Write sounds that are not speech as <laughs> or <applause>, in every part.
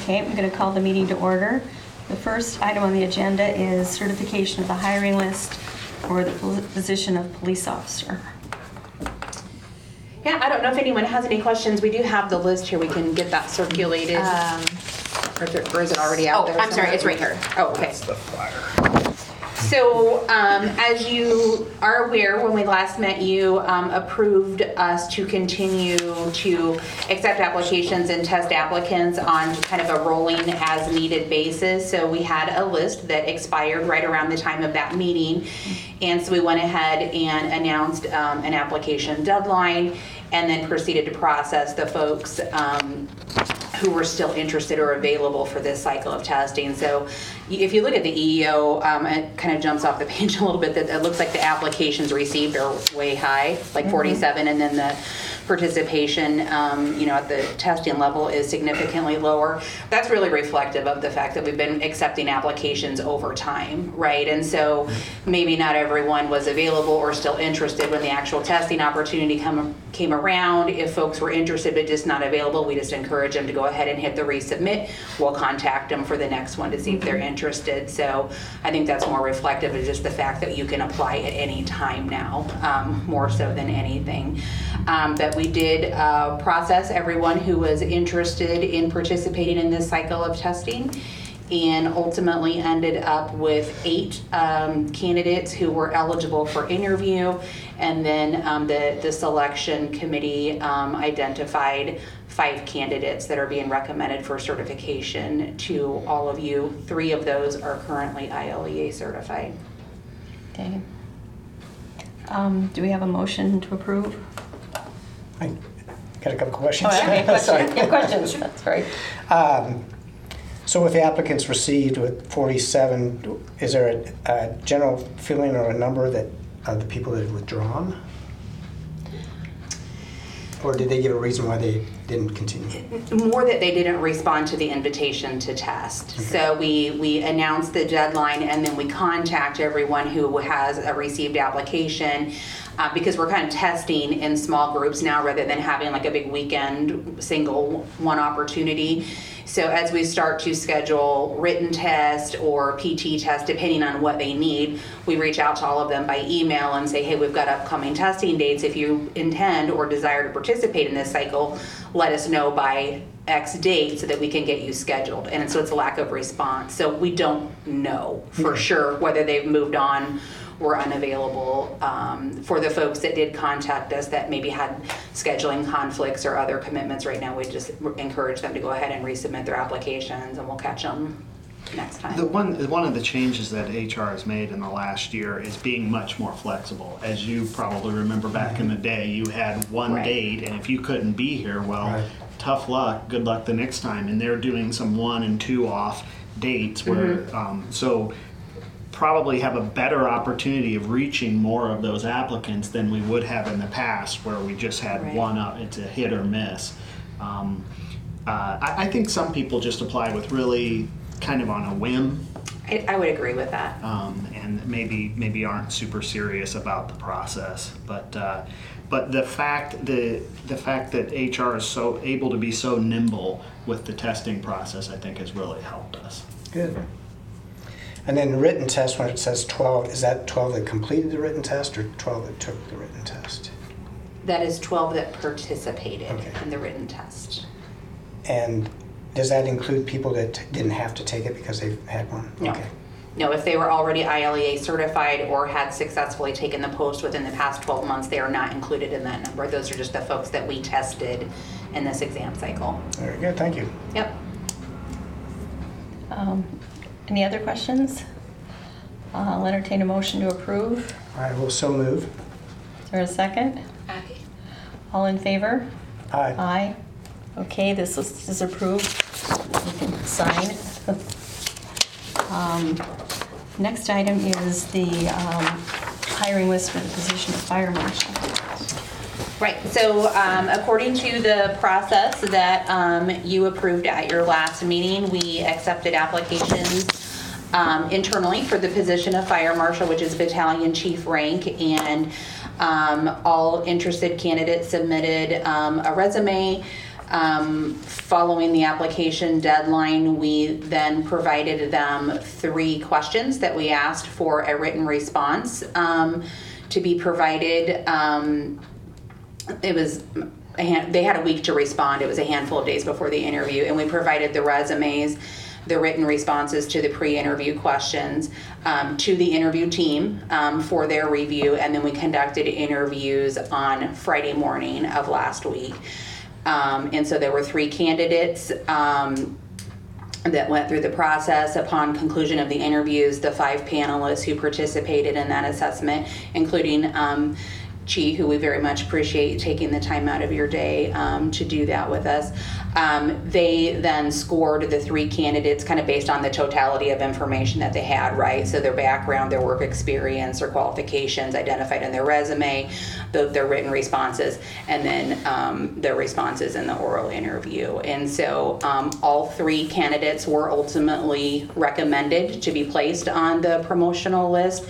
Okay, I'm going to call the meeting to order. The first item on the agenda is certification of the hiring list for the pol- position of police officer. Yeah, I don't know if anyone has any questions. We do have the list here. We can get that circulated. Um, Or is it- or is it already out Oh, there? I'm sorry, somewhere? it's right here. Oh, okay. So, um, as you are aware, when we last met, you um, approved us to continue to accept applications and test applicants on kind of a rolling as needed basis. So we had a list that expired right around the time of that meeting. And so we went ahead and announced um, an application deadline and then proceeded to process the folks um, who were still interested or available for this cycle of testing. So if you look at the EEO, um, it kind of jumps off the <laughs> page a little bit, that it looks like the applications received are way high, like 47, and then the participation, um, you know, at the testing level is significantly lower. That's really reflective of the fact that we've been accepting applications over time, right? And so maybe not everyone was available or still interested when the actual testing opportunity come, came around. If folks were interested but just not available, we just encourage them to go ahead and hit the resubmit. We'll contact them for the next one to see if they're interested. So I think that's more reflective of just the fact that you can apply at any time now, um, more so than anything. Um, But we did uh, process everyone who was interested in participating in this cycle of testing and ultimately ended up with eight um, candidates who were eligible for interview. And then um, the, the selection committee um, identified five candidates that are being recommended for certification to all of you. Three of those are currently ILEA certified. Okay. Um, Do we have a motion to approve? I got a couple questions. Oh, okay, <laughs> Sorry. questions, Yeah, questions, that's right. Um, So with the applicants received with 47, is there a, a general feeling or a number that, of the people that have withdrawn? Or did they give a reason why they didn't continue? More that they didn't respond to the invitation to test. So we, we announced the deadline and then we contact everyone who has a received application. Uh, because we're kind of testing in small groups now rather than having like a big weekend, single one opportunity. So as we start to schedule written test or PT test, depending on what they need, we reach out to all of them by email and say, hey, we've got upcoming testing dates. If you intend or desire to participate in this cycle, let us know by X date so that we can get you scheduled. And so it's a lack of response. So we don't know for sure whether they've moved on or unavailable. Um, For the folks that did contact us that maybe had scheduling conflicts or other commitments right now, we just encourage them to go ahead and resubmit their applications and we'll catch them next time. The one, one of the changes that HR has made in the last year is being much more flexible. As you probably remember back in the day, you had one Right. date, and if you couldn't be here, well, Right. tough luck, good luck the next time. And they're doing some one and two off dates where, um, so probably have a better opportunity of reaching more of those applicants than we would have in the past, where we just had Right. one up, it's a hit or miss. Um, uh, I, I think some people just apply with really kind of on a whim I, I would agree with that. um, and maybe maybe aren't super serious about the process. But uh, but the fact the the fact that HR is so able to be so nimble with the testing process, I think, has really helped us. Good. And then the written test, when it says 12, is that 12 that completed the written test or 12 that took the written test? That is 12 that participated Okay. in the written test. And does that include people that didn't have to take it because they've had one? No. Okay. No, if they were already ILEA certified or had successfully taken the post within the past 12 months, they are not included in that number. Those are just the folks that we tested in this exam cycle. Very good, thank you. Yep. Um, Any other questions? Uh, I'll entertain a motion to approve. I will so move. Is there a second? Aye. All in favor? Aye. Aye. Okay, this list is approved. You can sign. <laughs> Um, Next item is the um, hiring list for the position of fire marshal. Right, so um, according to the process that um, you approved at your last meeting, we accepted applications um, internally for the position of fire marshal, which is battalion chief rank, and um, all interested candidates submitted um, a resume. Um, Following the application deadline, we then provided them three questions that we asked for a written response um, to be provided. Um, it was a hand, they had a week to respond. It was a handful of days before the interview, and we provided the resumes, the written responses to the pre-interview questions um, to the interview team um, for their review, and then we conducted interviews on Friday morning of last week. Um, and so there were three candidates. Um, that went through the process. Upon conclusion of the interviews, the five panelists who participated in that assessment, including um, Chi, who we very much appreciate taking the time out of your day um, to do that with us. Um, they then scored the three candidates kind of based on the totality of information that they had, right? So their background, their work experience, their qualifications identified in their resume, the, their written responses, and then um, their responses in the oral interview. And so um, all three candidates were ultimately recommended to be placed on the promotional list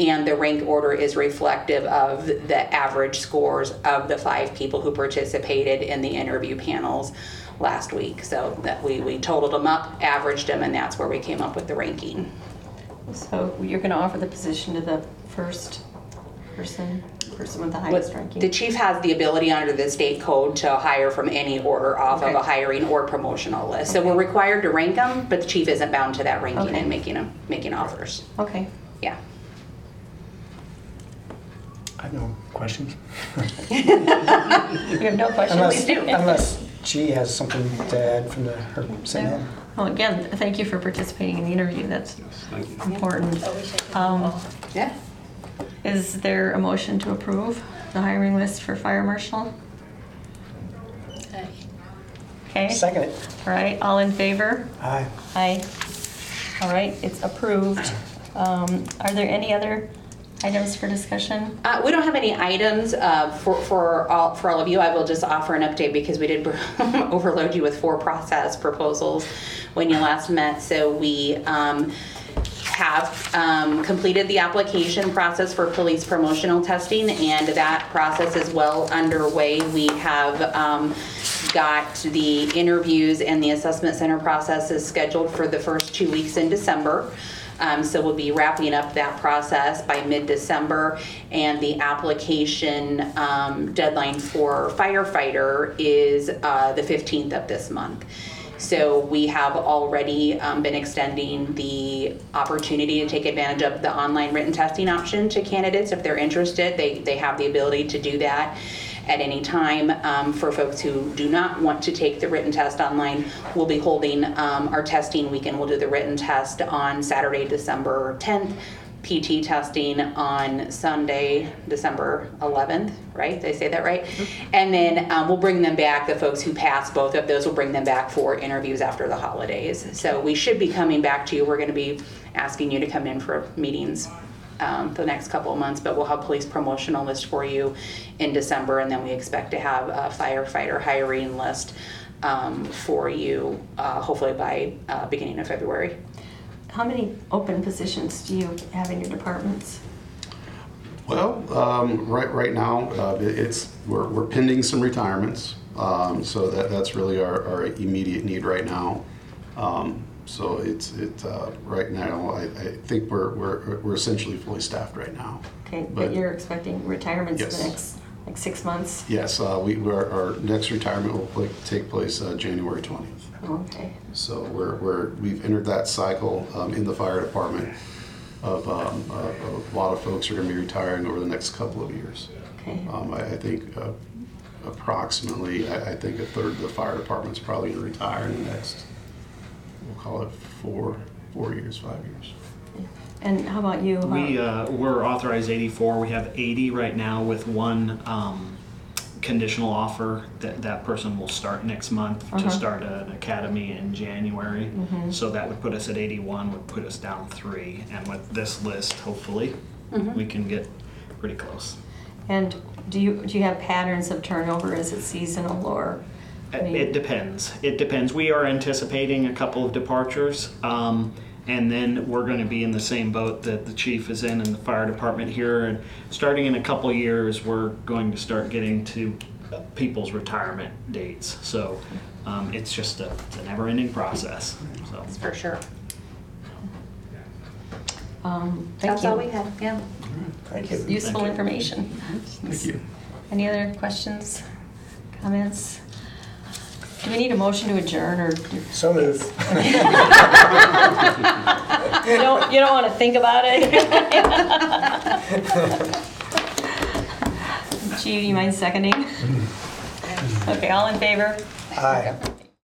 and the rank order is reflective of the average scores of the five people who participated in the interview panels last week. So that we, we totaled them up, averaged them, and that's where we came up with the ranking. So you're going to offer the position to the first person, person with the highest The ranking? The chief has the ability under the state code to hire from any order off of a hiring or promotional list. So we're required to rank them, but the chief isn't bound to that ranking Okay. and making them, making offers. Okay. Yeah. I have no questions. You have no questions? Unless, do. unless G has something to add from the, her sitting in. Well, again, thank you for participating in the interview. That's Thank you. important. Um, Yeah. Is there a motion to approve the hiring list for fire marshal? Okay, Second it. all right, all in favor? Aye. Aye. All right, it's approved. Um, Are there any other items for discussion? Uh, we don't have any items uh, for, for, all, for all of you. I will just offer an update because we did <laughs> overload you with four process proposals when you last met. So we um, have um, completed the application process for police promotional testing, and that process is well underway. We have um, got the interviews and the assessment center processes scheduled for the first two weeks in December. Um, so we'll be wrapping up that process by mid-December, and the application um, deadline for firefighter is uh, the 15th of this month. So we have already um, been extending the opportunity to take advantage of the online written testing option to candidates if they're interested. They they have the ability to do that at any time. Um, for folks who do not want to take the written test online, we'll be holding um, our testing weekend. We'll do the written test on Saturday, December 10th. PT testing on Sunday, December 11th, right? Did I say that right? And then um, we'll bring them back, the folks who pass both of those, we'll bring them back for interviews after the holidays. So we should be coming back to you. We're going to be asking you to come in for meetings um, the next couple of months, but we'll have police promotional list for you in December, and then we expect to have a firefighter hiring list um, for you, uh, hopefully by uh, beginning of February. How many open positions do you have in your departments? Well, um, right, right now, uh, it- it's, we're, we're pending some retirements. Um, so that, that's really our, our immediate need right now. Um, so it's, it, uh, right now, I, I think we're, we're, we're essentially fully staffed right now. Okay, but But- you're expecting retirements in the next, like, six months? Yes, uh, we, we're, our next retirement will pla- take place, uh, January twentieth. Okay, So we're, we're, we've entered that cycle um, in the fire department of um, uh, a lot of folks are going to be retiring over the next couple of years. okay. Um, I, I think uh, approximately, I, I think a third of the fire department's probably going to retire in the next, we'll call it four, four years, five years. And how about you? We, Huh? uh, we're authorized 84. We have 80 right now with one um, conditional offer that that person will start next month Uh-huh. to start an academy in January. Mm-hmm. So that would put us at 81, would put us down three. And with this list, hopefully, Mm-hmm. we can get pretty close. And do you, do you have patterns of turnover? Is it seasonal or? I It depends. It depends. We are anticipating a couple of departures. Um, and then we're going to be in the same boat that the chief is in and the fire department here. And starting in a couple of years, we're going to start getting to people's retirement dates. So um, it's just a, it's a never-ending process. So. For sure. Um, Thank That's all we you. had, yeah. Thank you. Useful Thank you. information. Thank you. Any other questions, comments? Do we need a motion to adjourn or? do- So moved. <laughs> You don't, you don't want to think about it? <laughs> Gee, do you mind seconding? <laughs> Okay, all in favor? Aye.